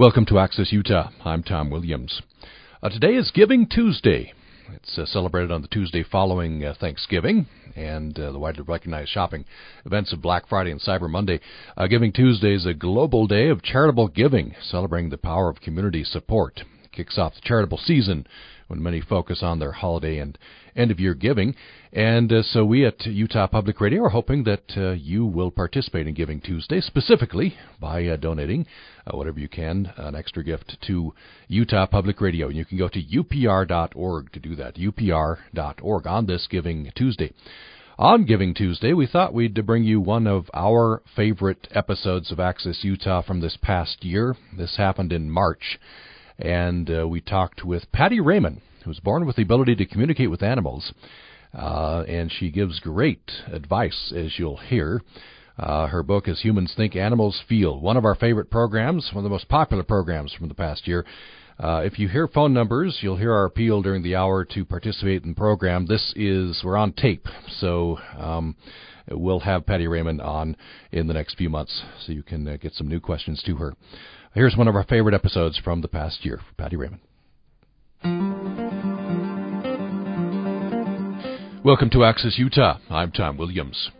Welcome to Access Utah. I'm Tom Williams. Uh, today is Giving Tuesday. It's uh, celebrated on the Tuesday following uh, Thanksgiving and uh, the widely recognized shopping events of Black Friday and Cyber Monday. Uh, giving Tuesday is a global day of charitable giving, celebrating the power of community support. It kicks off the charitable season when many focus on their holiday and end of year giving. And uh, so we at Utah Public Radio are hoping that uh, you will participate in Giving Tuesday, specifically by uh, donating uh, whatever you can, an extra gift to Utah Public Radio. And you can go to upr.org to do that, upr.org on this Giving Tuesday. On Giving Tuesday, we thought we'd bring you one of our favorite episodes of Access Utah from this past year. This happened in March and uh, we talked with Patty Rayman, who was born with the ability to communicate with animals, uh, and she gives great advice, as you'll hear. Uh, her book is Humans Think, Animals Feel, one of our favorite programs, one of the most popular programs from the past year. Uh, if you hear phone numbers, you'll hear our appeal during the hour to participate in the program. This is, we're on tape, so um, we'll have Patty Rayman on in the next few months, so you can uh, get some new questions to her. Here's one of our favorite episodes from the past year. Patty Rayman. Welcome to Access Utah. I'm Tom Williams.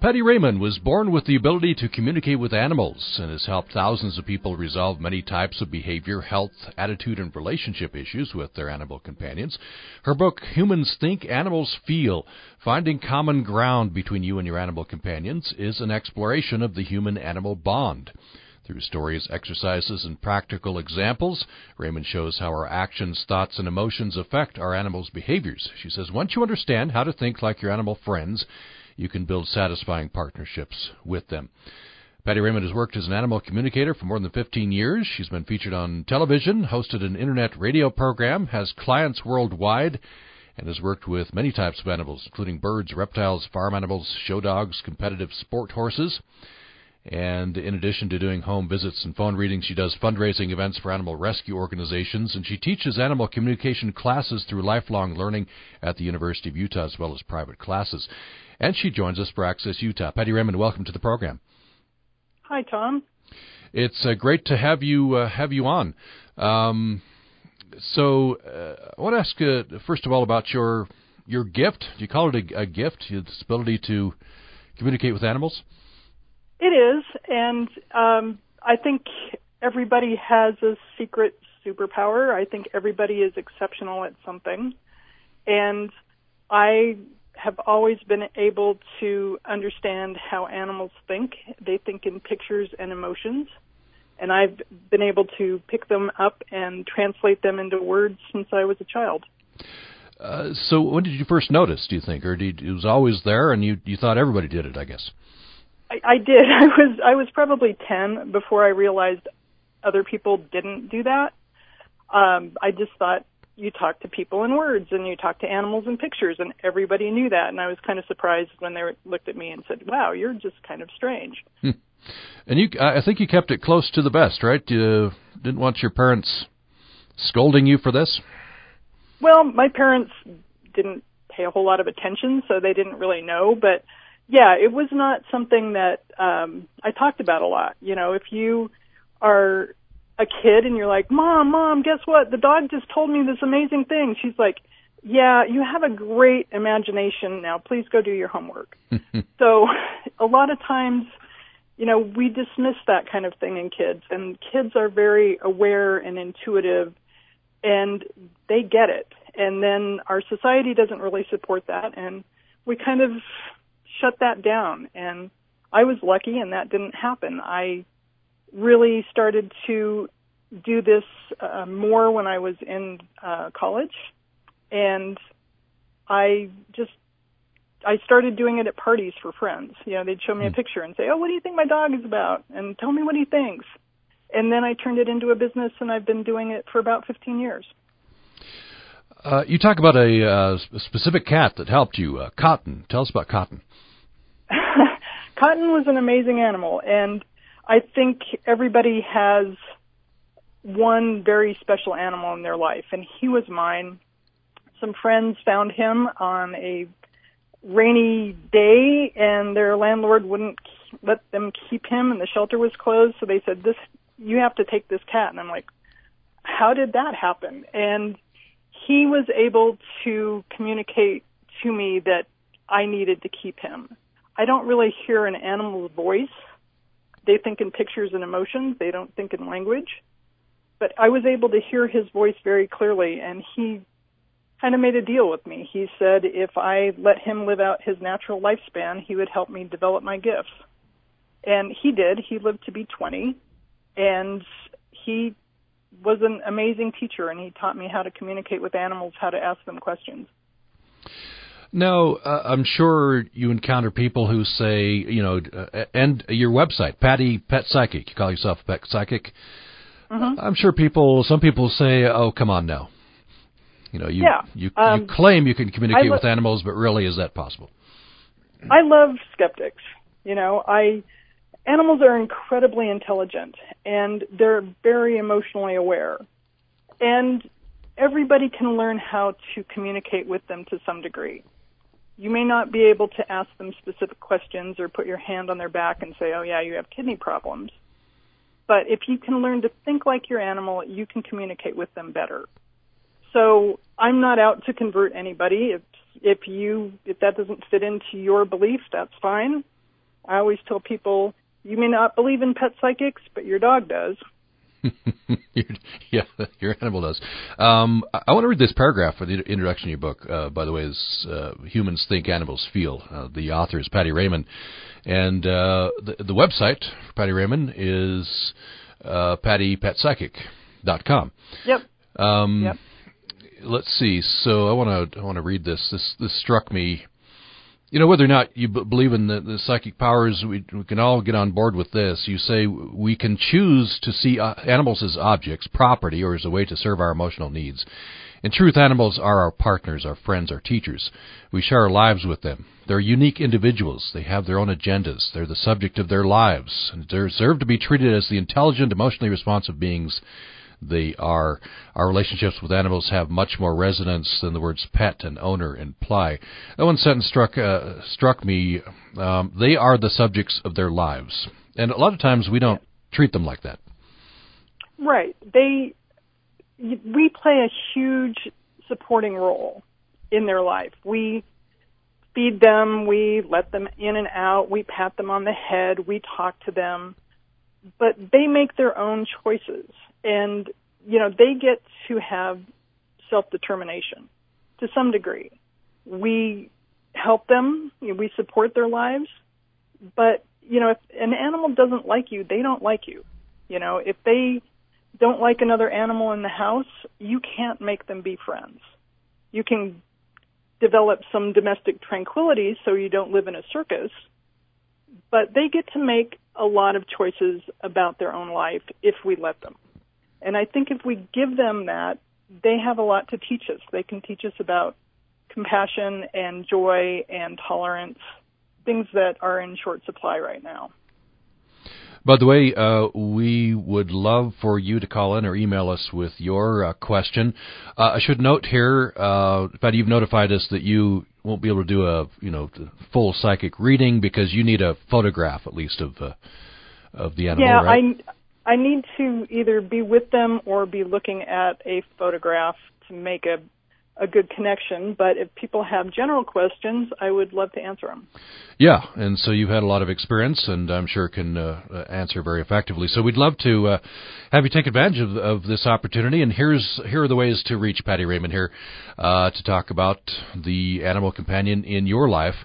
Patty Rayman was born with the ability to communicate with animals and has helped thousands of people resolve many types of behavior, health, attitude, and relationship issues with their animal companions. Her book, Humans Think, Animals Feel Finding Common Ground Between You and Your Animal Companions, is an exploration of the human animal bond. Through stories, exercises, and practical examples, Rayman shows how our actions, thoughts, and emotions affect our animals' behaviors. She says, once you understand how to think like your animal friends, you can build satisfying partnerships with them. Patty Rayman has worked as an animal communicator for more than 15 years. She's been featured on television, hosted an internet radio program, has clients worldwide, and has worked with many types of animals, including birds, reptiles, farm animals, show dogs, competitive sport horses. And in addition to doing home visits and phone readings, she does fundraising events for animal rescue organizations, and she teaches animal communication classes through lifelong learning at the University of Utah as well as private classes. And she joins us for Access Utah. Patty Rayman, welcome to the program. Hi, Tom. It's uh, great to have you uh, have you on. Um, so, uh, I want to ask uh, first of all about your your gift. Do you call it a, a gift? This ability to communicate with animals. It is, and um, I think everybody has a secret superpower. I think everybody is exceptional at something, and I have always been able to understand how animals think. They think in pictures and emotions, and I've been able to pick them up and translate them into words since I was a child. Uh, so, when did you first notice? Do you think, or did, it was always there, and you you thought everybody did it? I guess. I, I did. I was I was probably ten before I realized other people didn't do that. Um, I just thought you talk to people in words and you talk to animals in pictures, and everybody knew that. And I was kind of surprised when they looked at me and said, "Wow, you're just kind of strange." Hmm. And you, I think you kept it close to the best, right? You didn't want your parents scolding you for this. Well, my parents didn't pay a whole lot of attention, so they didn't really know, but yeah, it was not something that um I talked about a lot. You know, if you are a kid and you're like, "Mom, mom, guess what? The dog just told me this amazing thing." She's like, "Yeah, you have a great imagination. Now, please go do your homework." so, a lot of times, you know, we dismiss that kind of thing in kids, and kids are very aware and intuitive and they get it. And then our society doesn't really support that and we kind of shut that down. And I was lucky and that didn't happen. I really started to do this uh, more when I was in uh, college. And I just I started doing it at parties for friends. You know, they'd show me a hmm. picture and say, "Oh, what do you think my dog is about?" and tell me what he thinks. And then I turned it into a business, and I've been doing it for about 15 years. Uh, you talk about a, uh, specific cat that helped you, uh, Cotton. Tell us about Cotton. Cotton was an amazing animal, and I think everybody has one very special animal in their life, and he was mine. Some friends found him on a rainy day, and their landlord wouldn't let them keep him, and the shelter was closed. So they said, "This you have to take this cat. And I'm like, how did that happen? And he was able to communicate to me that I needed to keep him. I don't really hear an animal's voice. They think in pictures and emotions. They don't think in language. But I was able to hear his voice very clearly and he kind of made a deal with me. He said if I let him live out his natural lifespan, he would help me develop my gifts. And he did. He lived to be 20 and he was an amazing teacher and he taught me how to communicate with animals, how to ask them questions. Now, uh, I'm sure you encounter people who say, you know, uh, and your website, Patty Pet Psychic. You call yourself a pet psychic. Mm-hmm. I'm sure people, some people say, "Oh, come on now." You know, you yeah. you, um, you claim you can communicate lo- with animals, but really, is that possible? I love skeptics. You know, I animals are incredibly intelligent and they're very emotionally aware. And everybody can learn how to communicate with them to some degree. You may not be able to ask them specific questions or put your hand on their back and say, oh yeah, you have kidney problems. But if you can learn to think like your animal, you can communicate with them better. So I'm not out to convert anybody. If, if you, if that doesn't fit into your belief, that's fine. I always tell people, you may not believe in pet psychics, but your dog does. yeah, your animal does. Um, I, want to read this paragraph for the introduction to your book. Uh, by the way, is uh, "Humans Think Animals Feel." Uh, the author is Patty Rayman, and uh, the, the website for Patty Rayman is uh, pattypetpsychic.com. Yep. Um, Yep. Let's see. So I want to I want to read this. This this struck me. You know, whether or not you b- believe in the, the psychic powers, we, we can all get on board with this. You say we can choose to see uh, animals as objects, property, or as a way to serve our emotional needs. In truth, animals are our partners, our friends, our teachers. We share our lives with them. They're unique individuals. They have their own agendas. They're the subject of their lives and they deserve to be treated as the intelligent, emotionally responsive beings they are. Our relationships with animals have much more resonance than the words pet and owner imply. That one sentence struck uh, struck me. Um, they are the subjects of their lives, and a lot of times we don't treat them like that. Right. They, we play a huge supporting role in their life. We feed them, we let them in and out, we pat them on the head, we talk to them, but they make their own choices and you know they get to have self-determination to some degree. We help them, you know, we support their lives, but you know if an animal doesn't like you, they don't like you. You know, if they don't like another animal in the house, you can't make them be friends. You can develop some domestic tranquility so you don't live in a circus, but they get to make a lot of choices about their own life if we let them. And I think if we give them that, they have a lot to teach us. They can teach us about compassion and joy and tolerance, things that are in short supply right now. By the way, uh, we would love for you to call in or email us with your uh, question. Uh, I should note here, uh, Patty, you've notified us that you won't be able to do a you know full psychic reading because you need a photograph at least of uh, of the animal. Yeah, right? I I need to either be with them or be looking at a photograph to make a a good connection. But if people have general questions, I would love to answer them. Yeah, and so you've had a lot of experience, and I'm sure can uh, uh, answer very effectively. So we'd love to uh, have you take advantage of, of this opportunity. And here's here are the ways to reach Patty Rayman here uh, to talk about the animal companion in your life.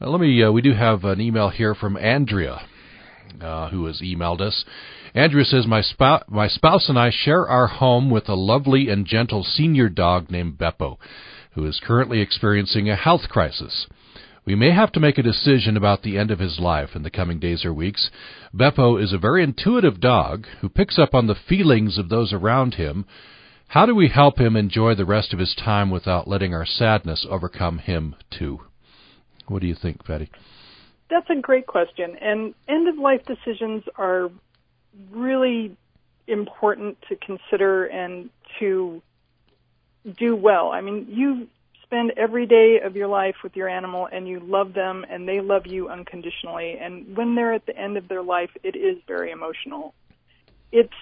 Uh, let me. Uh, we do have an email here from Andrea, who has emailed us. Andrea says, my, spou- my spouse and I share our home with a lovely and gentle senior dog named Beppo, who is currently experiencing a health crisis. We may have to make a decision about the end of his life in the coming days or weeks. Beppo is a very intuitive dog who picks up on the feelings of those around him. How do we help him enjoy the rest of his time without letting our sadness overcome him, too? What do you think, Patty? That's a great question. And end of life decisions are really important to consider and to do well. I mean, you spend every day of your life with your animal and you love them and they love you unconditionally. And when they're at the end of their life, it is very emotional. it's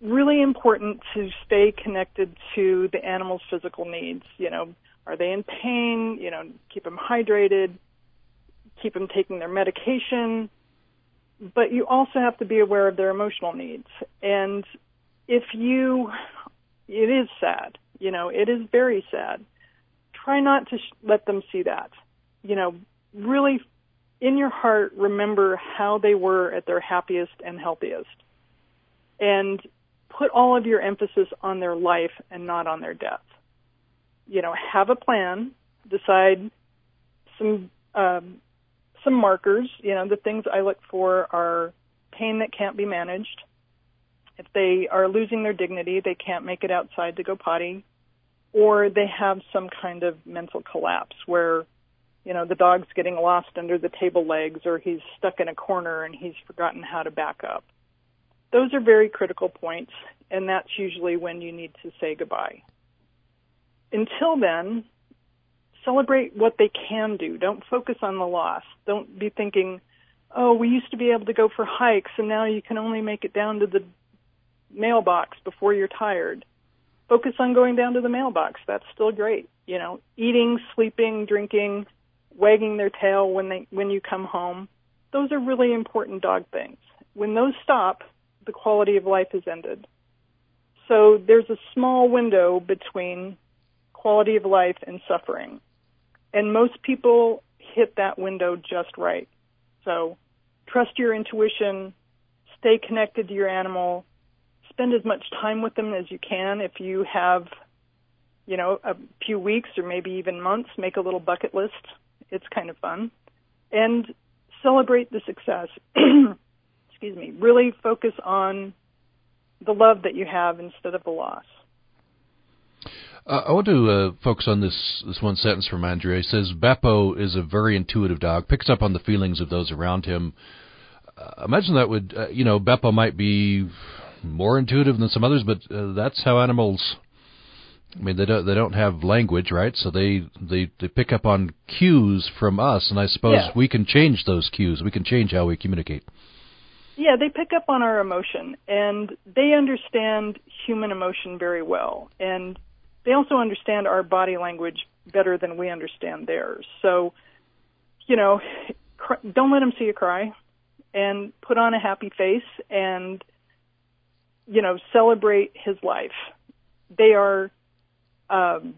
really important to stay connected to the animal's physical needs. You know, are they in pain? You know, keep them hydrated, keep them taking their medication. But you also have to be aware of their emotional needs. And if you, it is sad. You know, it is very sad. Try not to sh- let them see that. You know, really in your heart remember how they were at their happiest and healthiest. And put all of your emphasis on their life and not on their death. You know, have a plan, decide some um, some markers. You know, the things I look for are pain that can't be managed. If they are losing their dignity, they can't make it outside to go potty, or they have some kind of mental collapse where, you know, the dog's getting lost under the table legs or he's stuck in a corner and he's forgotten how to back up those are very critical points, and that's usually when you need to say goodbye. Until then, celebrate what they can do. Don't focus on the loss. Don't be thinking, oh, we used to be able to go for hikes, and now you can only make it down to the mailbox before you're tired. Focus on going down to the mailbox. That's still great. You know, eating, sleeping, drinking, wagging their tail when they when you come home. Those are really important dog things. When those stop, the quality of life has ended. So there's a small window between quality of life and suffering. And most people hit that window just right. So trust your intuition, stay connected to your animal, spend as much time with them as you can. If you have, you know, a few weeks or maybe even months, make a little bucket list. It's kind of fun. And celebrate the success. excuse me, really focus on the love that you have instead of the loss. Uh, I want to uh, focus on this this one sentence from Andrea. It says Beppo is a very intuitive dog, picks up on the feelings of those around him. Uh, imagine that would uh, you know Beppo might be more intuitive than some others, but uh, that's how animals. I mean, they don't they don't have language, right? So they they they pick up on cues from us, and I suppose yeah. we can change those cues. We can change how we communicate. Yeah, they pick up on our emotion and they understand human emotion very well. And they also understand our body language better than we understand theirs. So, you know, don't let them see you cry and put on a happy face and, you know, celebrate his life. They are, um,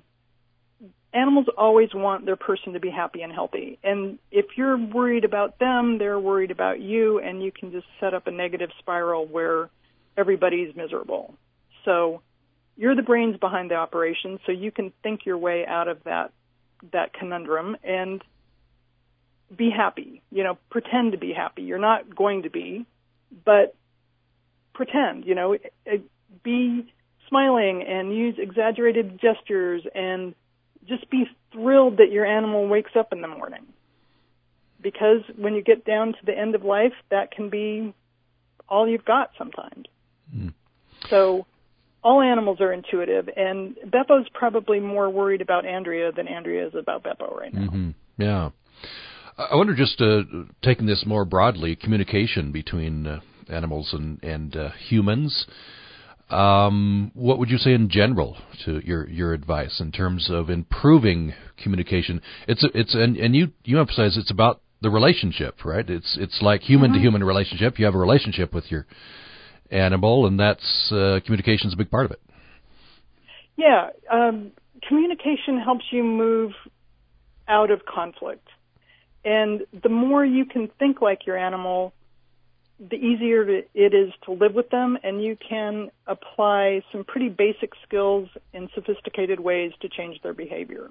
animals always want their person to be happy and healthy. And if you're worried about them, they're worried about you, and you can just set up a negative spiral where everybody's miserable. So you're the brains behind the operation, so you can think your way out of that that conundrum and be happy. You know, pretend to be happy. You're not going to be, but pretend. You know, be smiling and use exaggerated gestures and just be thrilled that your animal wakes up in the morning. Because when you get down to the end of life, that can be all you've got sometimes. Mm. So all animals are intuitive, and Beppo's probably more worried about Andrea than Andrea is about Beppo right now. Mm-hmm. Yeah. I wonder, just uh, taking this more broadly, communication between uh, animals and, and uh, humans. Um, what would you say in general to your your advice in terms of improving communication? It's a, it's and and you you emphasize it's about the relationship, right? It's it's like human to human relationship. You have a relationship with your animal, and that's uh, communication is a big part of it. Yeah, um, communication helps you move out of conflict, and the more you can think like your animal, the easier it is to live with them, and you can apply some pretty basic skills in sophisticated ways to change their behavior.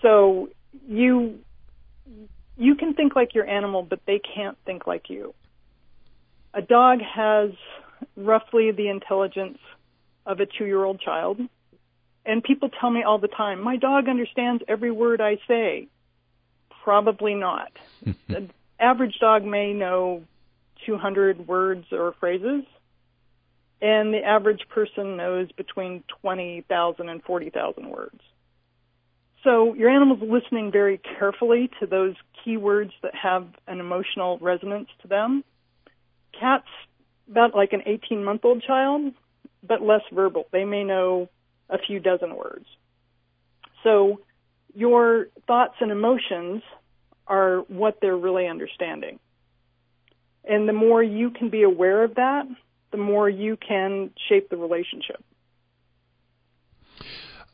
So you you can think like your animal, but they can't think like you. A dog has roughly the intelligence of a two-year-old child, and people tell me all the time, "My dog understands every word I say." Probably not. the average dog may know 200 words or phrases, and the average person knows between 20,000 and 40,000 words. So your animal's listening very carefully to those key words that have an emotional resonance to them. Cats about like an 18 month old child, but less verbal. They may know a few dozen words. So your thoughts and emotions are what they're really understanding. And the more you can be aware of that, the more you can shape the relationship.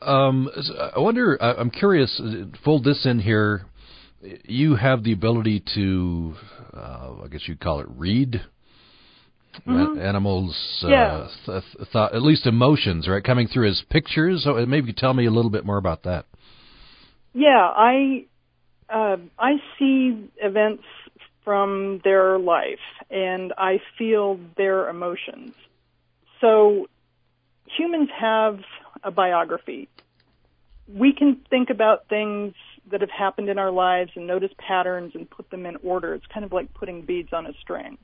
Um, I wonder. I'm curious. Fold this in here. You have the ability to, uh, I guess you'd call it, read mm-hmm. animals. Uh, yeah. th- th- at least emotions, right, coming through as pictures. So maybe tell me a little bit more about that. Yeah, I uh, I see events from their life and I feel their emotions. So humans have a biography. We can think about things that have happened in our lives and notice patterns and put them in order. It's kind of like putting beads on a string.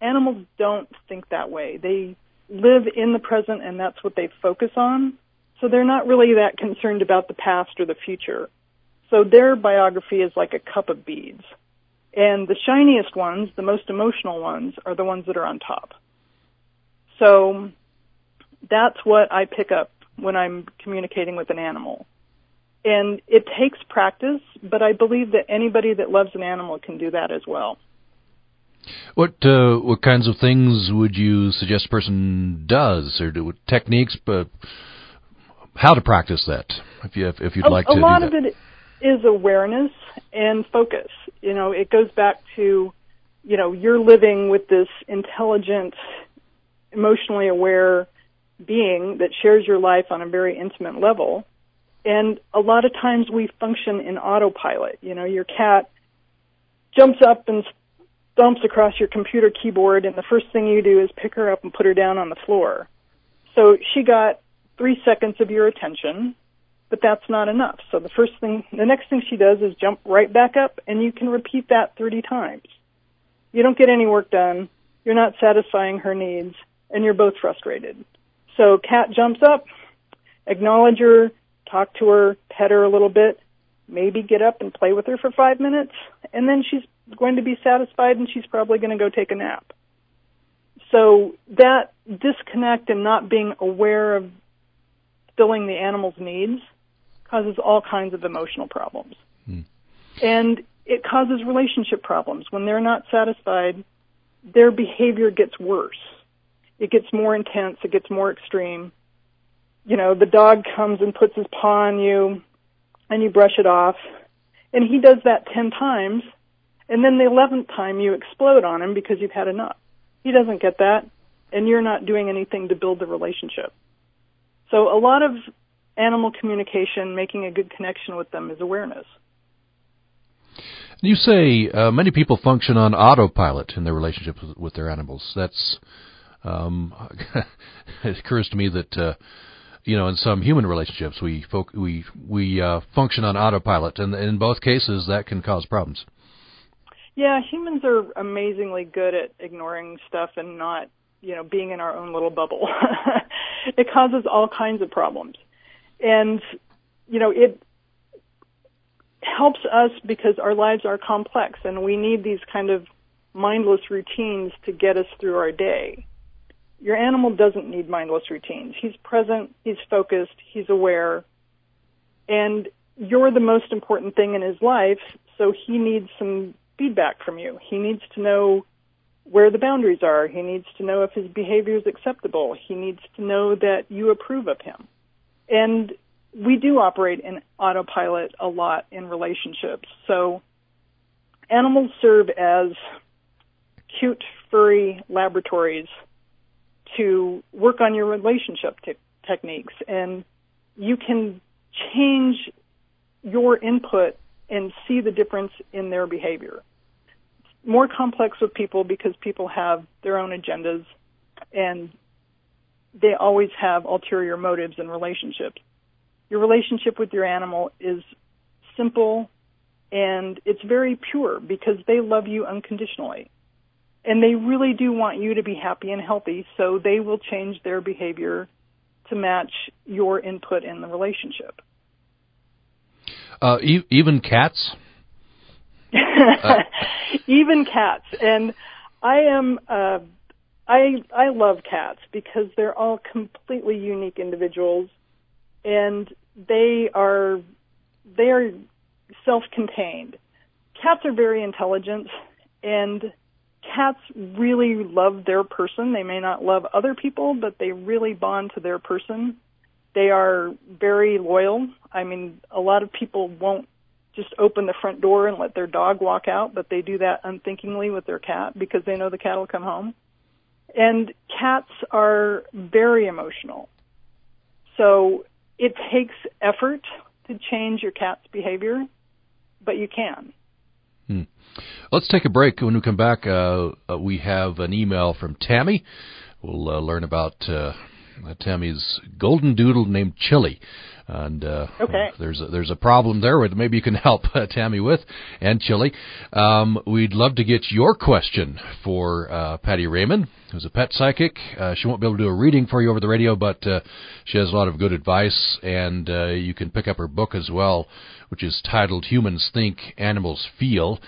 Animals don't think that way. They live in the present and that's what they focus on. So they're not really that concerned about the past or the future. So their biography is like a cup of beads. And the shiniest ones, the most emotional ones, are the ones that are on top. So that's what I pick up when I'm communicating with an animal. And it takes practice, but I believe that anybody that loves an animal can do that as well. What uh, what kinds of things would you suggest a person does, or do, techniques? But how to practice that? If you if you'd a, like to. A lot of it is awareness and focus. You know, it goes back to, you know, you're living with this intelligent, emotionally aware being that shares your life on a very intimate level. And a lot of times we function in autopilot. You know, your cat jumps up and stomps across your computer keyboard and the first thing you do is pick her up and put her down on the floor. So she got three seconds of your attention but that's not enough. So the first thing, the next thing she does is jump right back up and you can repeat that 30 times. You don't get any work done. You're not satisfying her needs and you're both frustrated. So cat jumps up, acknowledge her, talk to her, pet her a little bit, maybe get up and play with her for five minutes, and then she's going to be satisfied and she's probably going to go take a nap. So that disconnect and not being aware of filling the animal's needs causes all kinds of emotional problems. Hmm. And it causes relationship problems. When they're not satisfied, their behavior gets worse. It gets more intense, it gets more extreme. You know, the dog comes and puts his paw on you and you brush it off. And he does that 10 times. And then the 11th time you explode on him because you've had enough. He doesn't get that. And you're not doing anything to build the relationship. So a lot of animal communication, making a good connection with them, is awareness. You say uh, many people function on autopilot in their relationship with, their animals. That's um, it occurs to me that uh, you know in some human relationships we folk, we we uh, function on autopilot, and in both cases that can cause problems. Yeah, humans are amazingly good at ignoring stuff and not you know being in our own little bubble. it causes all kinds of problems. And, you know, it helps us because our lives are complex and we need these kind of mindless routines to get us through our day. Your animal doesn't need mindless routines. He's present, he's focused, he's aware, and you're the most important thing in his life, so he needs some feedback from you. He needs to know where the boundaries are. He needs to know if his behavior is acceptable. He needs to know that you approve of him. And we do operate in autopilot a lot in relationships. So animals serve as cute, furry laboratories to work on your relationship te- techniques. And you can change your input and see the difference in their behavior. More complex with people because people have their own agendas and they always have ulterior motives in relationships. Your relationship with your animal is simple and it's very pure because they love you unconditionally. And they really do want you to be happy and healthy, so they will change their behavior to match your input in the relationship. Uh, e- even cats? even cats. And I am uh, I I love cats because they're all completely unique individuals, and they are they are self-contained. Cats are very intelligent, and cats really love their person. They may not love other people, but they really bond to their person. They are very loyal. I mean, a lot of people won't just open the front door and let their dog walk out, but they do that unthinkingly with their cat because they know the cat will come home. And cats are very emotional. So it takes effort to change your cat's behavior, but you can. Hmm. Let's take a break. When we come back, uh, uh, we have an email from Tammy. We'll uh, learn about uh, Tammy's golden doodle named Chili. And uh, okay. there's a, there's a problem there that maybe you can help uh, Tammy with, and Chili. Um, we'd love to get your question for uh, Patty Rayman, who's a pet psychic. Uh, she won't be able to do a reading for you over the radio, but uh, she has a lot of good advice, and uh, you can pick up her book as well, which is titled "Humans Think, Animals Feel."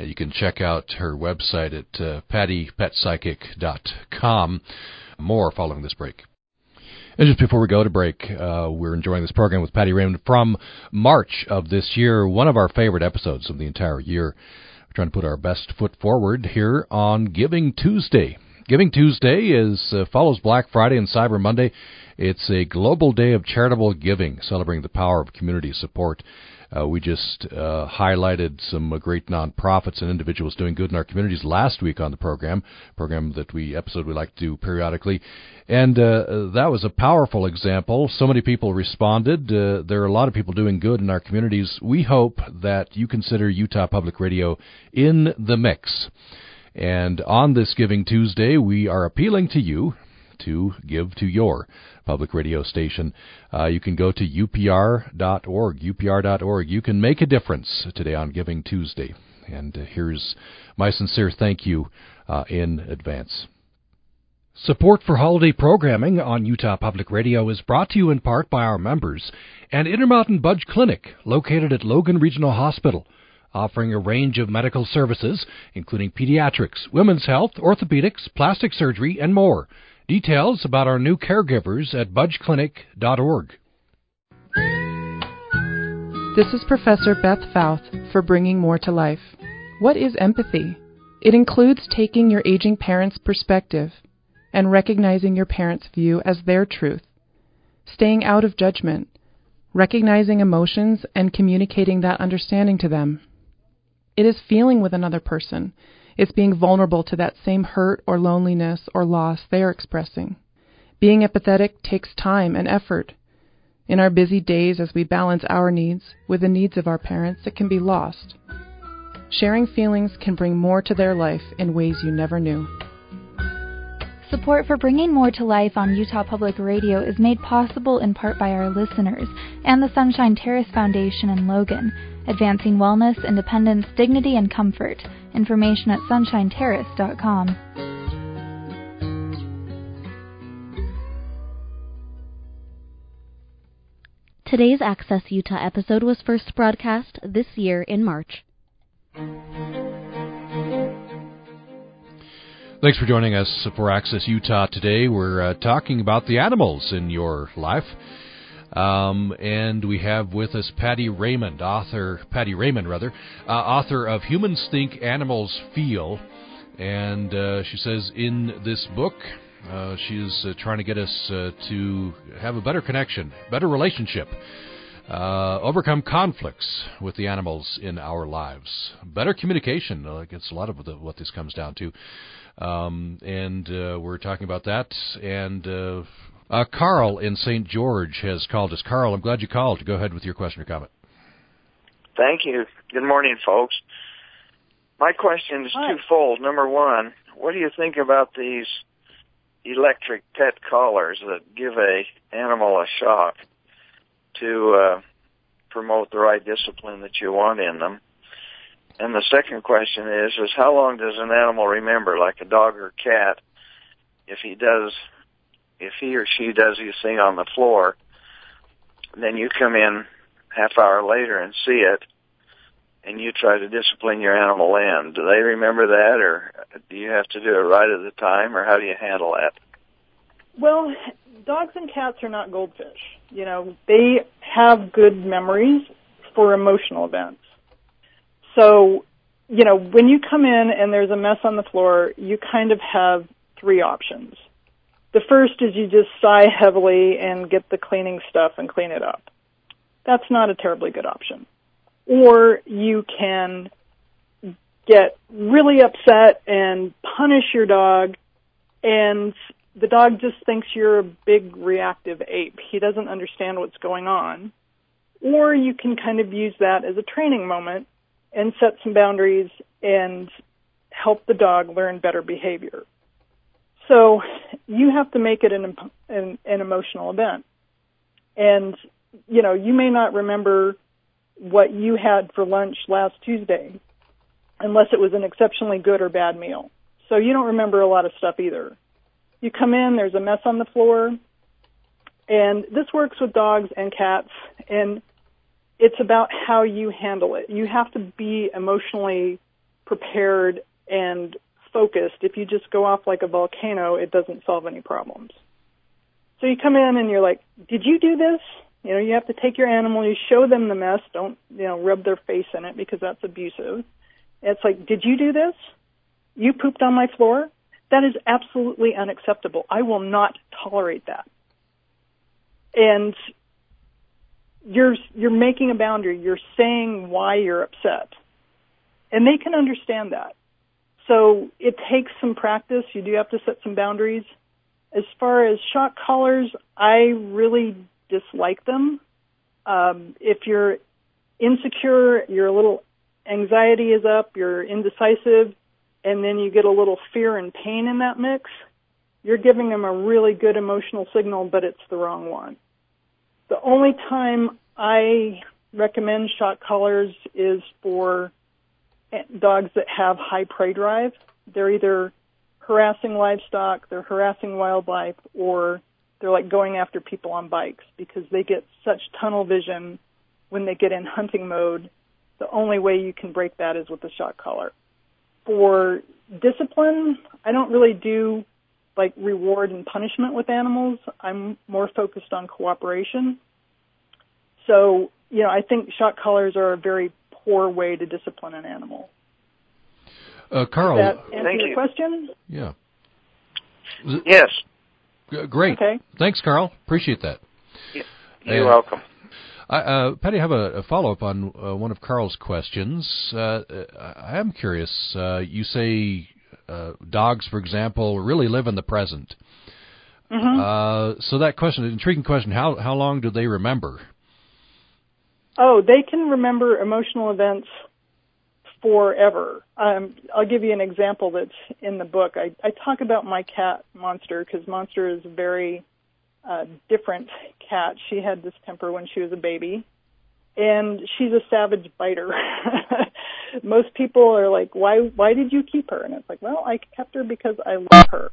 You can check out her website at uh, pattypetpsychic.com. More following this break. And just before we go to break, uh, we're enjoying this program with Patty Rayman from March of this year, one of our favorite episodes of the entire year. We're trying to put our best foot forward here on Giving Tuesday. Giving Tuesday is uh, follows Black Friday and Cyber Monday. It's a global day of charitable giving, celebrating the power of community support. Uh, we just uh, highlighted some uh, great nonprofits and individuals doing good in our communities last week on the program, program that we episode we like to do periodically, and uh, that was a powerful example. So many people responded. Uh, there are a lot of people doing good in our communities. We hope that you consider Utah Public Radio in the mix. And on this Giving Tuesday, we are appealing to you to give to your public radio station. Uh, you can go to upr.org, upr.org. You can make a difference today on Giving Tuesday. And uh, here's my sincere thank you uh, in advance. Support for holiday programming on Utah Public Radio is brought to you in part by our members and Intermountain Budge Clinic, located at Logan Regional Hospital, offering a range of medical services, including pediatrics, women's health, orthopedics, plastic surgery, and more. Details about our new caregivers at budgeclinic.org. This is Professor Beth Fauth for Bringing More to Life. What is empathy? It includes taking your aging parents' perspective and recognizing your parents' view as their truth, staying out of judgment, recognizing emotions and communicating that understanding to them. It is feeling with another person it's being vulnerable to that same hurt or loneliness or loss they are expressing. Being empathetic takes time and effort. In our busy days, as we balance our needs with the needs of our parents, it can be lost. Sharing feelings can bring more to their life in ways you never knew. Support for bringing more to life on Utah Public Radio is made possible in part by our listeners and the Sunshine Terrace Foundation in Logan, advancing wellness, independence, dignity, and comfort. Information at sunshineterrace.com. Today's Access Utah episode was first broadcast this year in March. Thanks for joining us for Access Utah today. We're uh, talking about the animals in your life. Um, and we have with us Patty Rayman, author, Patty Rayman rather, uh, author of Humans Think, Animals Feel. And uh, she says in this book, uh, she's uh, trying to get us uh, to have a better connection, better relationship, uh, overcome conflicts with the animals in our lives, better communication. Uh, it's a lot of the, what this comes down to. Um, and we're talking about that and uh, Carl in St. George has called us. Carl, I'm glad you called. Go ahead with your question or comment. Thank you. Good morning, folks. My question is Hi. twofold. Number one, what do you think about these electric pet collars that give a animal a shock to uh, promote the right discipline that you want in them? And the second question is, is how long does an animal remember, like a dog or cat, if he does if he or she does his thing on the floor, then you come in half hour later and see it, and you try to discipline your animal then. Do they remember that, or do you have to do it right at the time, or how do you handle that? Well, dogs and cats are not goldfish. You know, they have good memories for emotional events. So, you know, when you come in and there's a mess on the floor, you kind of have three options. The first is you just sigh heavily and get the cleaning stuff and clean it up. That's not a terribly good option. Or you can get really upset and punish your dog and the dog just thinks you're a big reactive ape. He doesn't understand what's going on. Or you can kind of use that as a training moment and set some boundaries and help the dog learn better behavior. So you have to make it an, an, an emotional event. And, you know, you may not remember what you had for lunch last Tuesday unless it was an exceptionally good or bad meal. So you don't remember a lot of stuff either. You come in, there's a mess on the floor, and this works with dogs and cats, and it's about how you handle it. You have to be emotionally prepared and focused. If you just go off like a volcano, it doesn't solve any problems. So you come in and you're like, did you do this? You know, you have to take your animal, you show them the mess, don't, you know, rub their face in it because that's abusive. It's like, did you do this? You pooped on my floor? That is absolutely unacceptable. I will not tolerate that. And you're, you're making a boundary. You're saying why you're upset. And they can understand that. So it takes some practice. You do have to set some boundaries. As far as shock collars, I really dislike them. Um, if you're insecure, you're a little anxiety is up, you're indecisive, and then you get a little fear and pain in that mix, you're giving them a really good emotional signal, but it's the wrong one. The only time I recommend shock collars is for dogs that have high prey drive. They're either harassing livestock, they're harassing wildlife, or they're like going after people on bikes because they get such tunnel vision when they get in hunting mode. The only way you can break that is with the shock collar. For discipline, I don't really do like reward and punishment with animals. I'm more focused on cooperation. So, you know, I think shock collars are a very poor way to discipline an animal. Uh, Carl, Does that answer Thank your you. question? yeah, Yes, G- great. Okay. Thanks, Carl. Appreciate that. you're Uh, welcome. I, uh, Patty, I have a, a follow up on uh, one of Carl's questions. Uh, I am curious. Uh, you say uh, dogs, for example, really live in the present. Mm-hmm. Uh, so that question, an intriguing question. How how long do they remember? Oh, they can remember emotional events forever. Um, I'll give you an example that's in the book. I, I talk about my cat Monster because Monster is a very uh, different cat. She had this temper when she was a baby, and she's a savage biter. Most people are like, "Why? Why did you keep her?" And it's like, "Well, I kept her because I love her."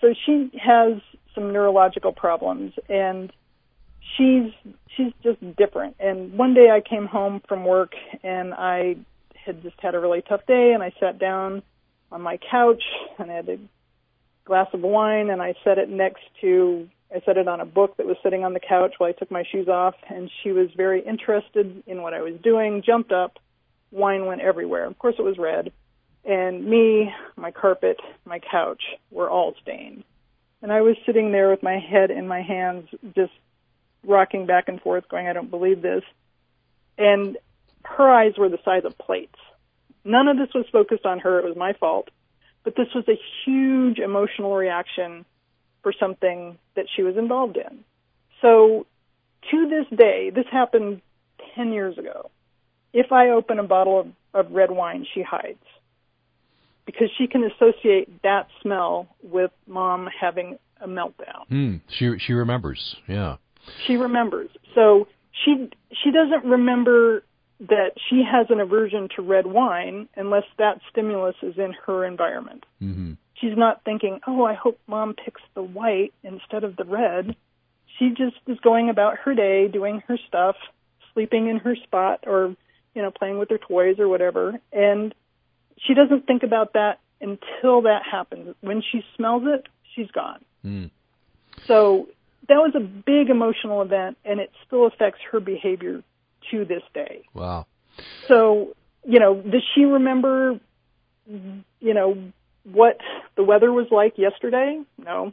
So she has some neurological problems, and she's she's just different. And one day I came home from work and I had just had a really tough day and I sat down on my couch and I had a glass of wine and I set it next to I set it on a book that was sitting on the couch while I took my shoes off and she was very interested in what I was doing, jumped up, wine went everywhere. Of course it was red. And me, my carpet, my couch were all stained. And I was sitting there with my head in my hands, just rocking back and forth, going, I don't believe this. And her eyes were the size of plates. None of this was focused on her. It was my fault. But this was a huge emotional reaction for something that she was involved in. So to this day, this happened 10 years ago. If I open a bottle of, of red wine, she hides because she can associate that smell with mom having a meltdown. Hmm. She she remembers. Yeah. She remembers. So she she doesn't remember that she has an aversion to red wine unless that stimulus is in her environment. Mm-hmm. She's not thinking, "Oh, I hope mom picks the white instead of the red." She just is going about her day, doing her stuff, sleeping in her spot or you know, playing with her toys or whatever. And she doesn't think about that until that happens. When she smells it, she's gone. Mm. So that was a big emotional event, and it still affects her behavior to this day. Wow. So, you know, does she remember, you know, what the weather was like yesterday? No,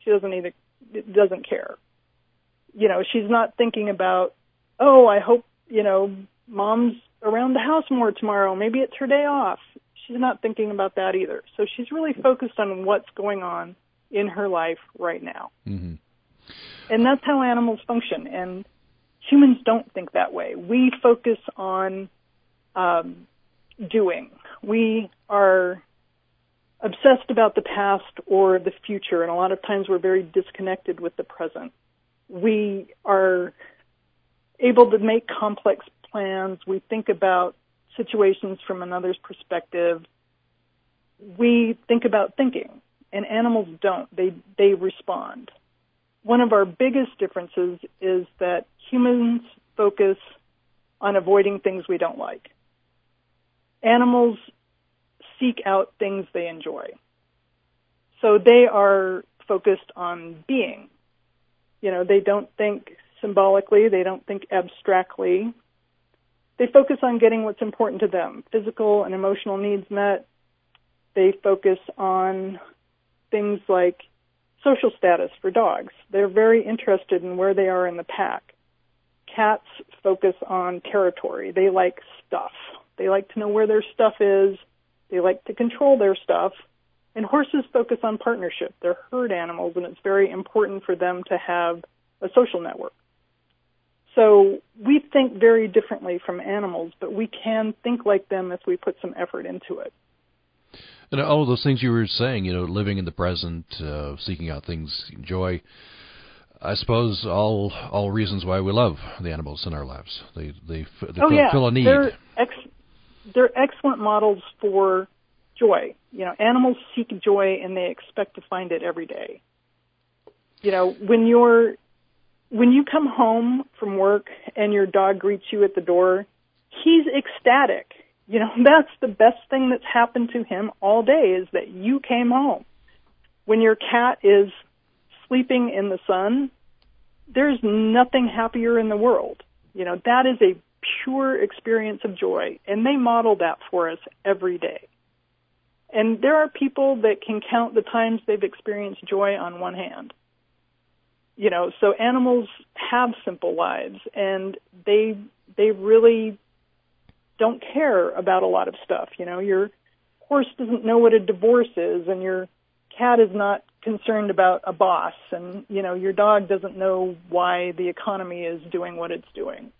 she doesn't either. Doesn't care. You know, she's not thinking about, oh, I hope you know, mom's around the house more tomorrow. Maybe it's her day off. She's not thinking about that either. So she's really focused on what's going on in her life right now. Mm-hmm. And that's how animals function. And humans don't think that way. We focus on um, doing. We are obsessed about the past or the future, and a lot of times we're very disconnected with the present. We are able to make complex plans. We think about situations from another's perspective. We think about thinking, and animals don't. They they respond. One of our biggest differences is that humans focus on avoiding things we don't like. Animals seek out things they enjoy. So they are focused on being. You know, they don't think symbolically, they don't think abstractly. They focus on getting what's important to them, physical and emotional needs met. They focus on things like social status for dogs. They're very interested in where they are in the pack. Cats focus on territory. They like stuff. They like to know where their stuff is. They like to control their stuff. And horses focus on partnership. They're herd animals, and it's very important for them to have a social network. So we think very differently from animals, but we can think like them if we put some effort into it. And all those things you were saying, you know, living in the present, uh, seeking out things, joy. I suppose all all reasons why we love the animals in our lives. They they, they oh, fill, yeah. fill a need. They're, ex- they're excellent models for joy. You know, animals seek joy and they expect to find it every day. You know, when you're when you come home from work and your dog greets you at the door, he's ecstatic. You know, that's the best thing that's happened to him all day is that you came home. When your cat is sleeping in the sun, there's nothing happier in the world. You know, that is a pure experience of joy, and they model that for us every day. And there are people that can count the times they've experienced joy on one hand you know so animals have simple lives and they they really don't care about a lot of stuff you know? Your horse doesn't know what a divorce is and your cat is not concerned about a boss and you know your dog doesn't know why the economy is doing what it's doing.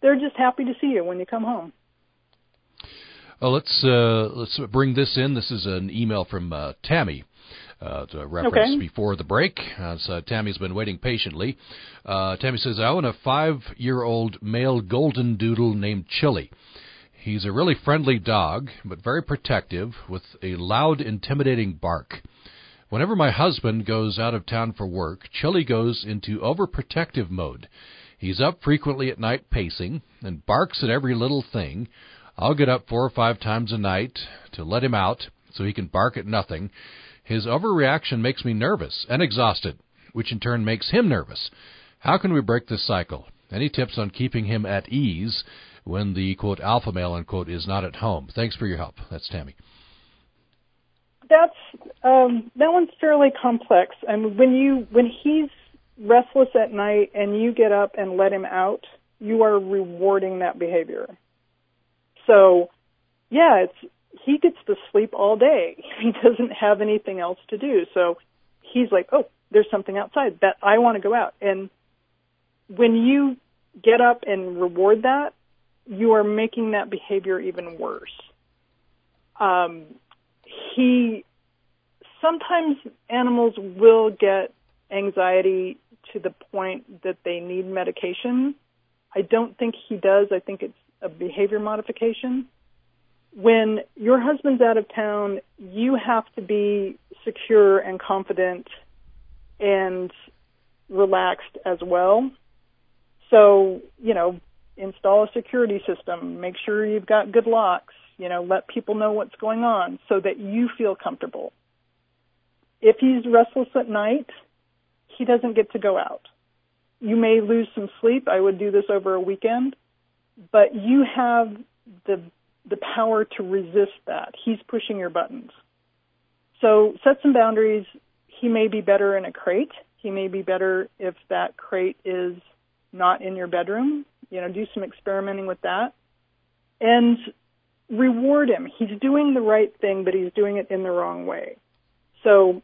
They're just happy to see you when you come home. Well, let's uh, let's bring this in. This is an email from uh, Tammy uh, to reference okay. before the break. Uh, so Tammy's been waiting patiently. Uh, Tammy says, I own a five year old male golden doodle named Chili. He's a really friendly dog, but very protective, with a loud, intimidating bark. Whenever my husband goes out of town for work, Chili goes into overprotective mode. He's up frequently at night pacing and barks at every little thing. I'll get up four or five times a night to let him out so he can bark at nothing. His overreaction makes me nervous and exhausted, which in turn makes him nervous. How can we break this cycle? Any tips on keeping him at ease when the quote alpha male unquote is not at home? Thanks for your help. That's Tammy. That's um, that one's fairly complex. I mean, when you when he's restless at night and you get up and let him out, you are rewarding that behavior. So, yeah, it's he gets to sleep all day. He doesn't have anything else to do. So he's like, oh, there's something outside that I want to go out. And when you get up and reward that, you are making that behavior even worse. Um, he sometimes animals will get anxiety to the point that they need medication. I don't think he does. I think it's a behavior modification when your husband's out of town, you have to be secure and confident and relaxed as well. So, you know, install a security system, make sure you've got good locks, you know, let people know what's going on so that you feel comfortable. If he's restless at night, he doesn't get to go out. You may lose some sleep. I would do this over a weekend, but you have the the power to resist that. He's pushing your buttons. So set some boundaries. He may be better in a crate. He may be better if that crate is not in your bedroom. You know, do some experimenting with that. And reward him. He's doing the right thing, but he's doing it in the wrong way. So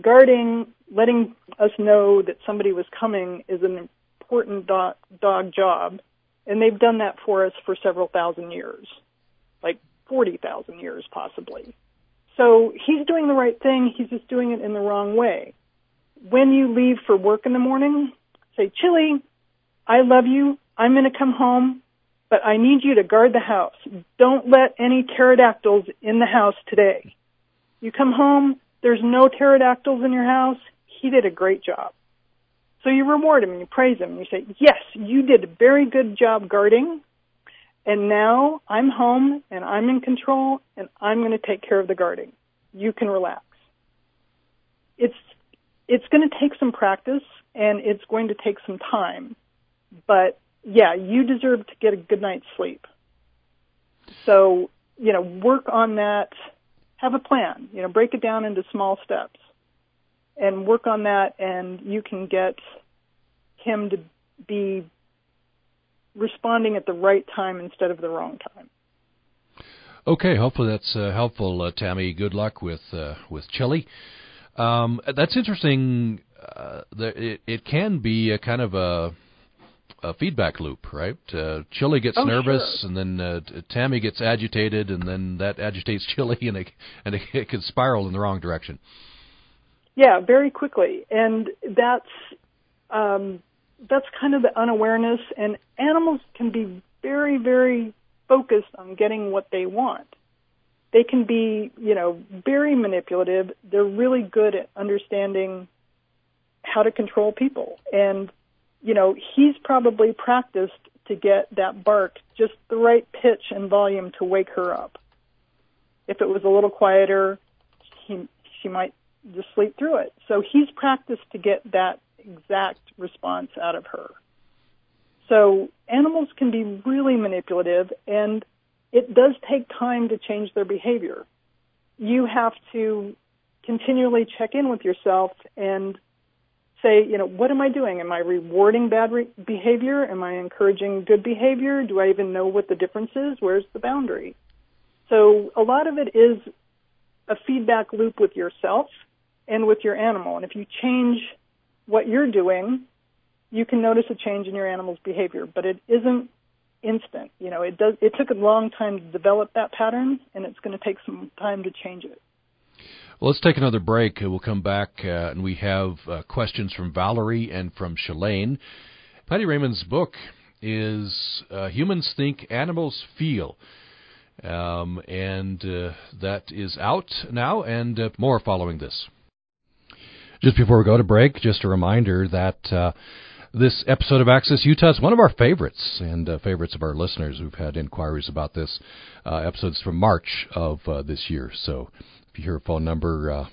guarding, letting us know that somebody was coming is an important dog, dog job. And they've done that for us for several thousand years, like 40,000 years possibly. So he's doing the right thing. He's just doing it in the wrong way. When you leave for work in the morning, say, Chili, I love you. I'm going to come home, but I need you to guard the house. Don't let any pterodactyls in the house today. You come home, there's no pterodactyls in your house. He did a great job. So you reward him and you praise him and you say, yes, you did a very good job guarding. And now I'm home and I'm in control and I'm going to take care of the guarding. You can relax. It's, it's going to take some practice and it's going to take some time. But yeah, you deserve to get a good night's sleep. So, you know, work on that. Have a plan. You know, break it down into small steps and work on that and you can get him to be responding at the right time instead of the wrong time. Okay, hopefully that's uh, helpful, uh, Tammy. Good luck with uh, with Chili. Um, that's interesting. Uh, it, it can be a kind of a a feedback loop, right? Uh, Chili gets oh, nervous, sure. and then uh, Tammy gets agitated, and then that agitates Chili, and it and it, it can spiral in the wrong direction. Yeah, very quickly, and that's um, that's kind of the unawareness. And animals can be very, very focused on getting what they want. They can be, you know, very manipulative. They're really good at understanding how to control people, and you know, he's probably practiced to get that bark just the right pitch and volume to wake her up. If it was a little quieter, he, she might just sleep through it. So he's practiced to get that exact response out of her. So animals can be really manipulative and it does take time to change their behavior. You have to continually check in with yourself and say, you know, what am I doing? Am I rewarding bad re- behavior? Am I encouraging good behavior? Do I even know what the difference is? Where's the boundary? So a lot of it is a feedback loop with yourself and with your animal. And if you change what you're doing, you can notice a change in your animal's behavior, but it isn't instant. You know, it does, it took a long time to develop that pattern and it's going to take some time to change it. Well, let's take another break. We'll come back uh, and we have uh, questions from Valerie and from Shalane. Patty Rayman's book is uh, Humans Think, Animals Feel. Um, and uh, that is out now, and uh, more following this. Just before we go to break, just a reminder that uh, this episode of Access Utah is one of our favorites and uh, favorites of our listeners. We've had inquiries about this uh, episodes from March of uh, this year. So if you hear a phone number, uh,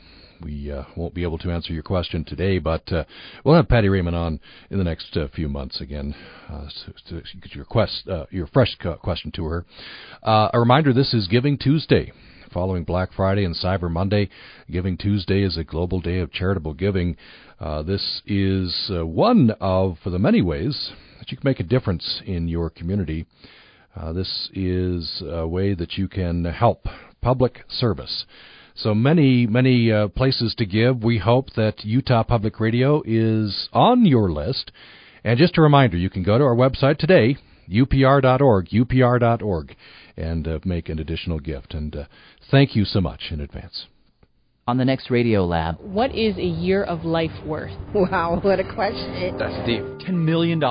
we uh, won't be able to answer your question today, but uh, we'll have Patty Rayman on in the next uh, few months again uh, to, to get your quest, uh, your fresh question to her. Uh, a reminder: this is Giving Tuesday following Black Friday and Cyber Monday. Giving Tuesday is a global day of charitable giving. Uh, this is uh, one of the many ways that you can make a difference in your community. Uh, this is a way that you can help public service. So many, many uh, places to give. We hope that Utah Public Radio is on your list. And just a reminder, you can go to our website today, upr.org, upr.org, and uh, make an additional gift. And uh, thank you so much in advance. On the next Radio Lab. What is a year of life worth? Wow, what a question. That's deep. $10 million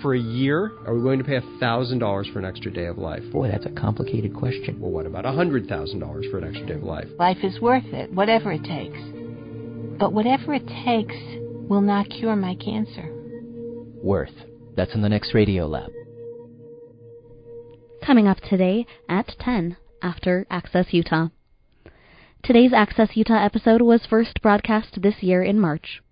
for a year? Are we going to pay $1,000 for an extra day of life? Boy, that's a complicated question. Well, what about $100,000 for an extra day of life? Life is worth it, whatever it takes. But whatever it takes will not cure my cancer. Worth. That's in the next Radio Lab. Coming up today at 10 after Access Utah. Today's Access Utah episode was first broadcast this year in March.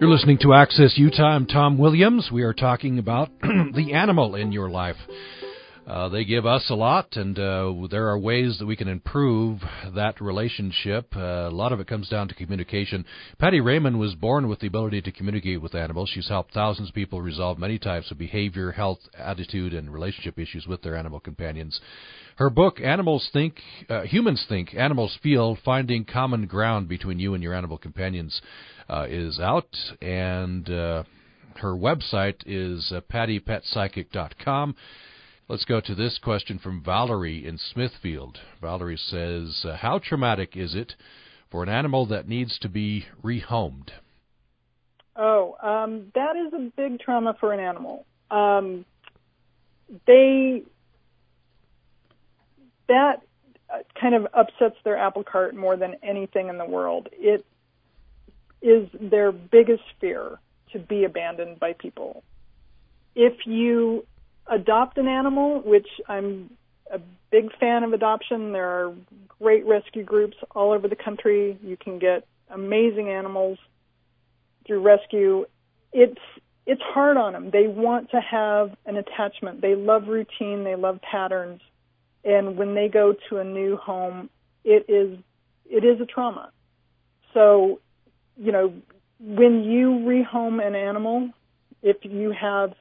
You're listening to Access Utah. I'm Tom Williams. We are talking about the animal in your life. Uh, they give us a lot, and uh, there are ways that we can improve that relationship. Uh, a lot of it comes down to communication. Patty Rayman was born with the ability to communicate with animals. She's helped thousands of people resolve many types of behavior, health, attitude, and relationship issues with their animal companions. Her book, Animals Think, uh, Humans Think, Animals Feel, Finding Common Ground Between You and Your Animal Companions, uh, is out, and uh, her website is pattypetpsychic.com. Let's go to this question from Valerie in Smithfield. Valerie says, uh, How traumatic is it for an animal that needs to be rehomed? Oh, um, that is a big trauma for an animal. Um, they that kind of upsets their apple cart more than anything in the world. It is their biggest fear to be abandoned by people. If you adopt an animal, which I'm a big fan of adoption, there are great rescue groups all over the country. You can get amazing animals through rescue. It's it's hard on them. They want to have an attachment. They love routine. They love patterns. And when they go to a new home, it is it is a trauma. So you know, when you rehome an animal, if you have,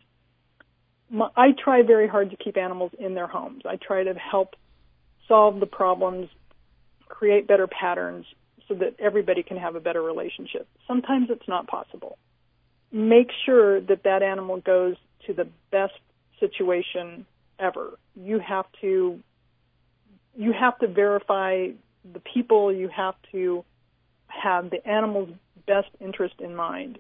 I try very hard to keep animals in their homes. I try to help solve the problems, create better patterns so that everybody can have a better relationship. Sometimes it's not possible. Make sure that that animal goes to the best situation ever. You have to you have to verify the people, you have to have the animal's best interest in mind.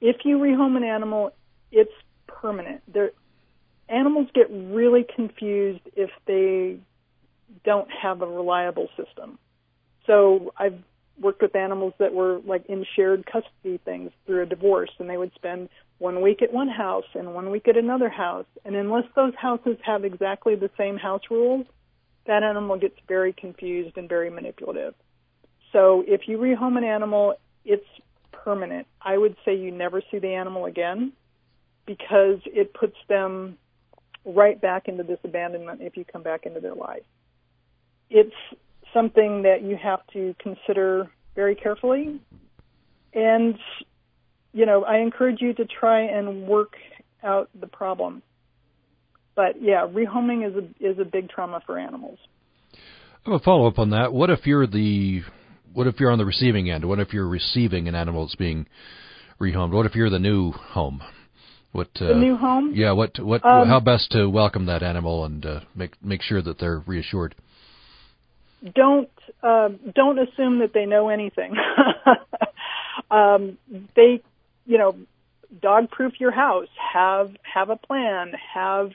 If you rehome an animal, it's permanent. They're, animals get really confused if they don't have a reliable system. So I've worked with animals that were like in shared custody things through a divorce and they would spend one week at one house and one week at another house. And unless those houses have exactly the same house rules, that animal gets very confused and very manipulative. So if you rehome an animal, it's permanent. I would say you never see the animal again because it puts them right back into this abandonment if you come back into their life. It's something that you have to consider very carefully. And, you know, I encourage you to try and work out the problem. But yeah, rehoming is a is a big trauma for animals. I have a follow up on that. What if you're the what if you're on the receiving end? What if you're receiving an animal that's being rehomed? What if you're the new home? What uh, the new home? Yeah. What what? Um, how best to welcome that animal and uh, make make sure that they're reassured? Don't uh, don't assume that they know anything. um, they, you know, dog proof your house. Have have a plan. Have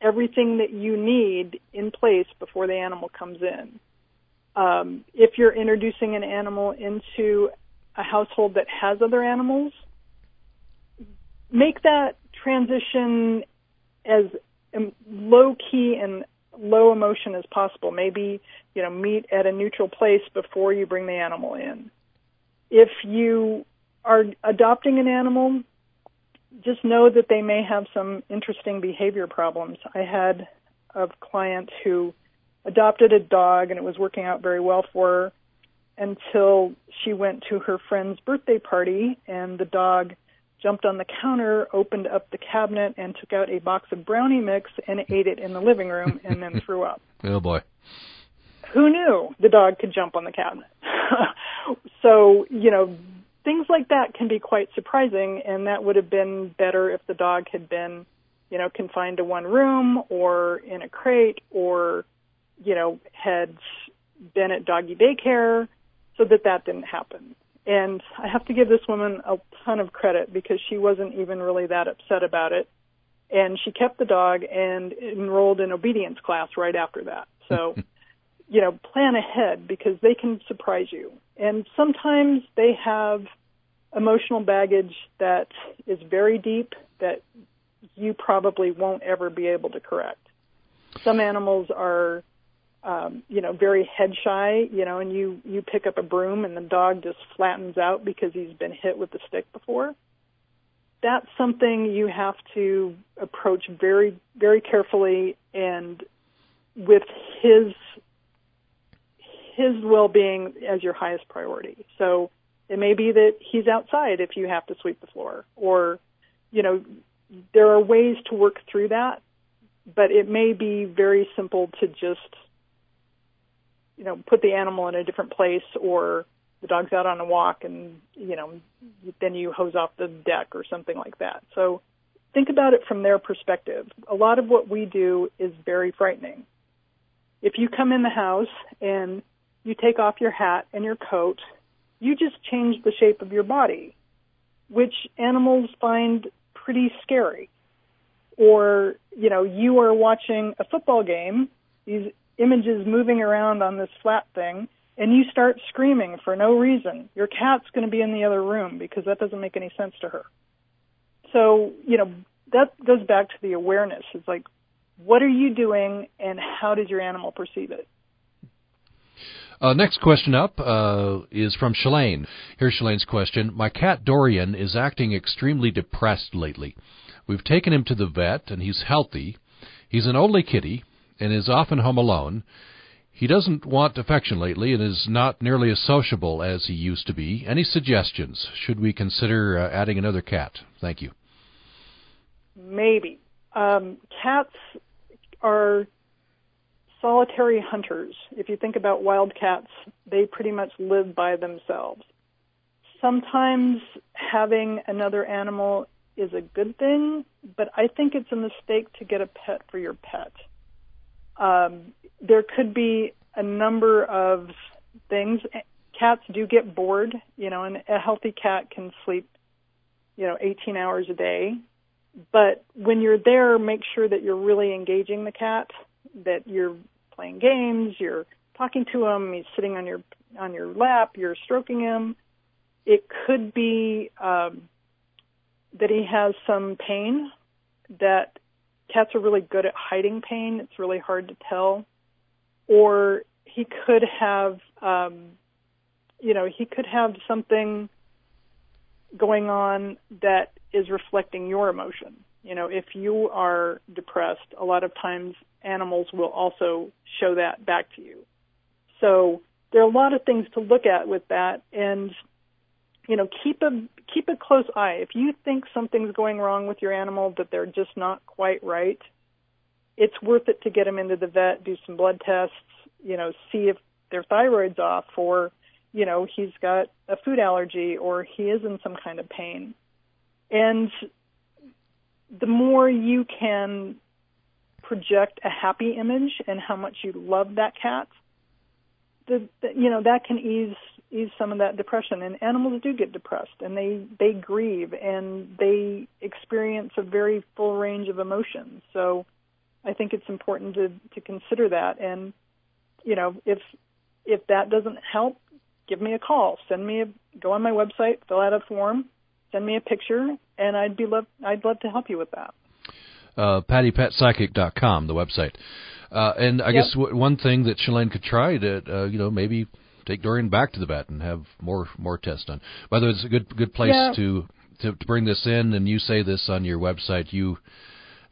everything that you need in place before the animal comes in um, if you're introducing an animal into a household that has other animals, make that transition as low key and low emotion as possible. Maybe, you know, meet at a neutral place before you bring the animal in. If you are adopting an animal, just know that they may have some interesting behavior problems. I had a client who adopted a dog and it was working out very well for her until she went to her friend's birthday party and the dog jumped on the counter, opened up the cabinet and took out a box of brownie mix and ate it in the living room and then threw up. Oh boy. Who knew the dog could jump on the cabinet? so, you know, things like that can be quite surprising and that would have been better if the dog had been, you know, confined to one room or in a crate or you know, had been at doggy daycare so that that didn't happen. And I have to give this woman a ton of credit because she wasn't even really that upset about it. And she kept the dog and enrolled in obedience class right after that. So, you know, plan ahead because they can surprise you. And sometimes they have emotional baggage that is very deep that you probably won't ever be able to correct. Some animals are, um, you know, very head shy, you know, and you you pick up a broom and the dog just flattens out because he's been hit with the stick before. That's something you have to approach very very carefully and with his his well-being as your highest priority. So it may be that he's outside if you have to sweep the floor or you know there are ways to work through that, but it may be very simple to just, you know, put the animal in a different place or the dog's out on a walk and, you know, then you hose off the deck or something like that. So think about it from their perspective. A lot of what we do is very frightening. If you come in the house and you take off your hat and your coat, you just change the shape of your body, which animals find pretty scary. Or, you know, you are watching a football game, these images moving around on this flat thing, and you start screaming for no reason. Your cat's going to be in the other room because that doesn't make any sense to her. So, you know, that goes back to the awareness. It's like, what are you doing and how does your animal perceive it? Uh, next question up uh, is from Shalane. Here's Shalane's question. My cat Dorian is acting extremely depressed lately. We've taken him to the vet, and he's healthy. He's an only kitty and is often home alone. He doesn't want affection lately and is not nearly as sociable as he used to be. Any suggestions? Should we consider uh, adding another cat? Thank you. Maybe. Um, cats are solitary hunters. If you think about wild cats, they pretty much live by themselves. Sometimes having another animal is a good thing, but I think it's a mistake to get a pet for your pet. Um, there could be a number of things. Cats do get bored, you know, and a healthy cat can sleep, you know, 18 hours a day. But when you're there, make sure that you're really engaging the cat, that you're playing games, you're talking to him, he's sitting on your on your lap, you're stroking him. It could be um, that he has some pain. That cats are really good at hiding pain. It's really hard to tell. Or he could have, um, you know, he could have something going on that is reflecting your emotion. You know, if you are depressed, a lot of times animals will also show that back to you. So there are a lot of things to look at with that and you know, keep a keep a close eye. If you think something's going wrong with your animal that they're just not quite right, it's worth it to get them into the vet, do some blood tests, you know, see if their thyroid's off or you know, he's got a food allergy or he is in some kind of pain. And the more you can project a happy image and how much you love that cat, the, the you know that can ease ease some of that depression. And animals do get depressed, and they they grieve and they experience a very full range of emotions. So I think it's important to to consider that. And you know if if that doesn't help, give me a call. Send me a go on my website, fill out a form, send me a picture, and I'd be love I'd love to help you with that. Uh, PattyPetPsychic.com, the website. Uh, and I yep. guess w- one thing that Shalane could try to, uh, you know, maybe take Dorian back to the vet and have more more tests done. By the way, it's a good good place yeah. to, to to bring this in. And you say this on your website. You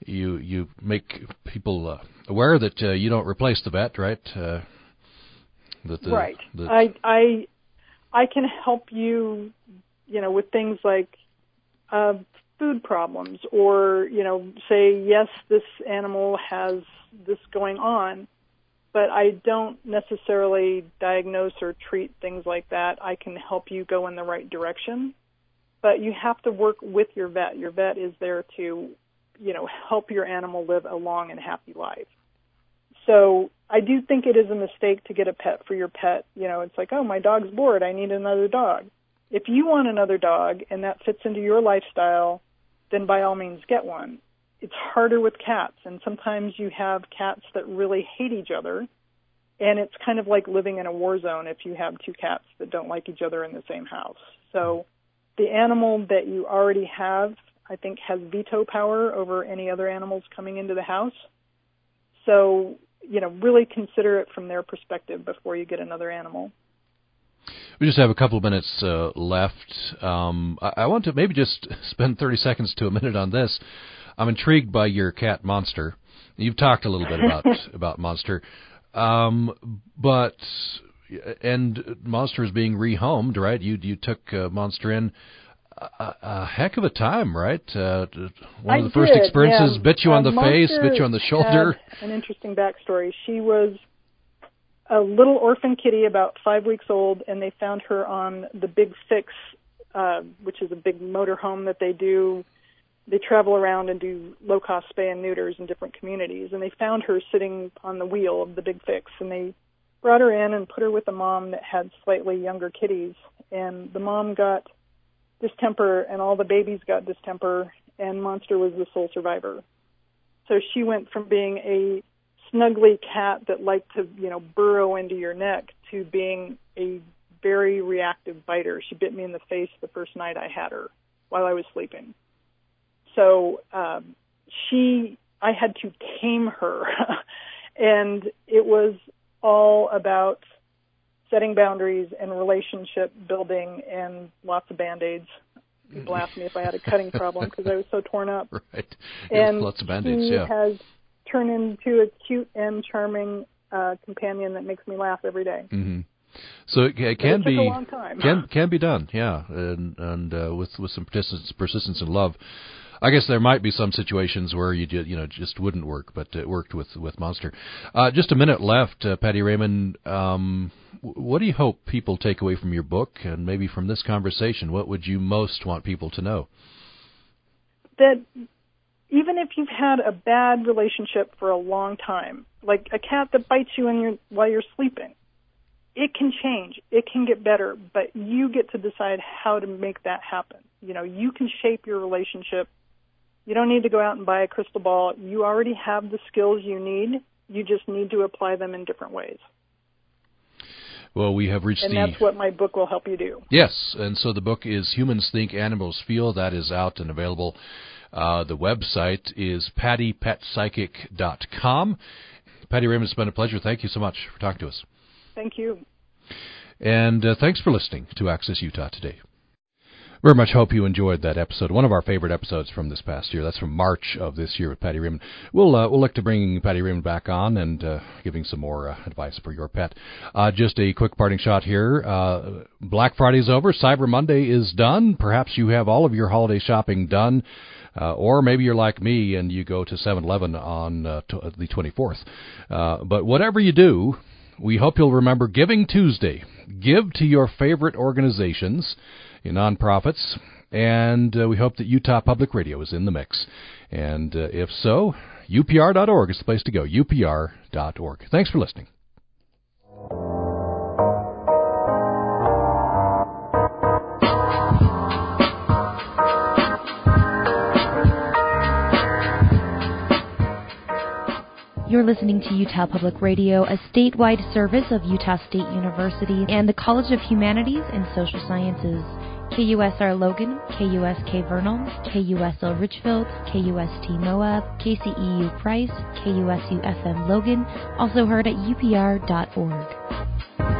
you you make people uh, aware that uh, you don't replace the vet, right? Uh, that the, right. The I I I can help you, you know, with things like uh, food problems, or you know, say yes, this animal has this going on, but I don't necessarily diagnose or treat things like that. I can help you go in the right direction, but you have to work with your vet. Your vet is there to, you know, help your animal live a long and happy life. So I do think it is a mistake to get a pet for your pet. You know, it's like, oh, my dog's bored. I need another dog. If you want another dog and that fits into your lifestyle, then by all means get one. It's harder with cats, and sometimes you have cats that really hate each other, and it's kind of like living in a war zone if you have two cats that don't like each other in the same house. So the animal that you already have, I think, has veto power over any other animals coming into the house. So, you know, really consider it from their perspective before you get another animal. We just have a couple of minutes uh, left. Um, I, I, want to maybe just spend 30 seconds to a minute on this. I'm intrigued by your cat Monster. You've talked a little bit about about Monster, um, but and Monster is being rehomed, right? You you took uh, Monster in. A, a, heck of a time, right? Uh, one of the I first did, experiences yeah. bit you on uh, the face, bit you on the shoulder. an interesting backstory. She was a little orphan kitty, about five weeks old, and they found her on the Big Fix, uh, which is a big motor home that they do. They travel around and do low cost spay and neuters in different communities, and they found her sitting on the wheel of the Big Fix, and they brought her in and put her with a mom that had slightly younger kitties, and the mom got distemper, and all the babies got distemper, and Monster was the sole survivor. So she went from being a snuggly cat that liked to, you know, burrow into your neck to being a very reactive biter. She bit me in the face the first night I had her while I was sleeping. So um, she, I had to tame her, and it was all about setting boundaries and relationship building and lots of band aids. People asked me if I had a cutting problem because I was so torn up. Right. And lots of band aids. he Yeah. has turned into a cute and charming uh, companion that makes me laugh every day. Mm-hmm. So it, it can it be a long time. can can be done, yeah, and and uh, with with some persistence, persistence and love. I guess there might be some situations where you you know just wouldn't work, but it worked with with Monster. Uh, just a minute left, uh, Patty Rayman. Um, what do you hope people take away from your book, and maybe from this conversation? What would you most want people to know? that even if you've had a bad relationship for a long time, like a cat that bites you your, while you're sleeping, it can change. It can get better, but you get to decide how to make that happen. You know, you can shape your relationship. You don't need to go out and buy a crystal ball. You already have the skills you need. You just need to apply them in different ways. Well, we have reached And the And that's what my book will help you do. Yes, and so the book is Humans Think, Animals Feel. That is out and available. Uh, the website is pattypetpsychic.com. Patty Rayman, it's been a pleasure. Thank you so much for talking to us. Thank you. And uh, thanks for listening to Access Utah today. Very much hope you enjoyed that episode. One of our favorite episodes from this past year. That's from March of this year with Patty Rayman. We'll uh, we'll look to bringing Patty Rayman back on and uh, giving some more uh, advice for your pet. Uh, just a quick parting shot here. Uh, Black Friday's over. Cyber Monday is done. Perhaps you have all of your holiday shopping done. Uh, or maybe you're like me and you go to 7-Eleven on uh, t- the 24th. Uh, but whatever you do, we hope you'll remember Giving Tuesday. Give to your favorite organizations, your nonprofits, and uh, we hope that Utah Public Radio is in the mix. And uh, if so, upr.org is the place to go. upr.org. Thanks for listening. You're listening to Utah Public Radio, a statewide service of Utah State University and the College of Humanities and Social Sciences. KUSR Logan, KUSK Vernal, KUSL Richfield, KUST Moab, KCEU Price, KUSU FM Logan, also heard at upr.org.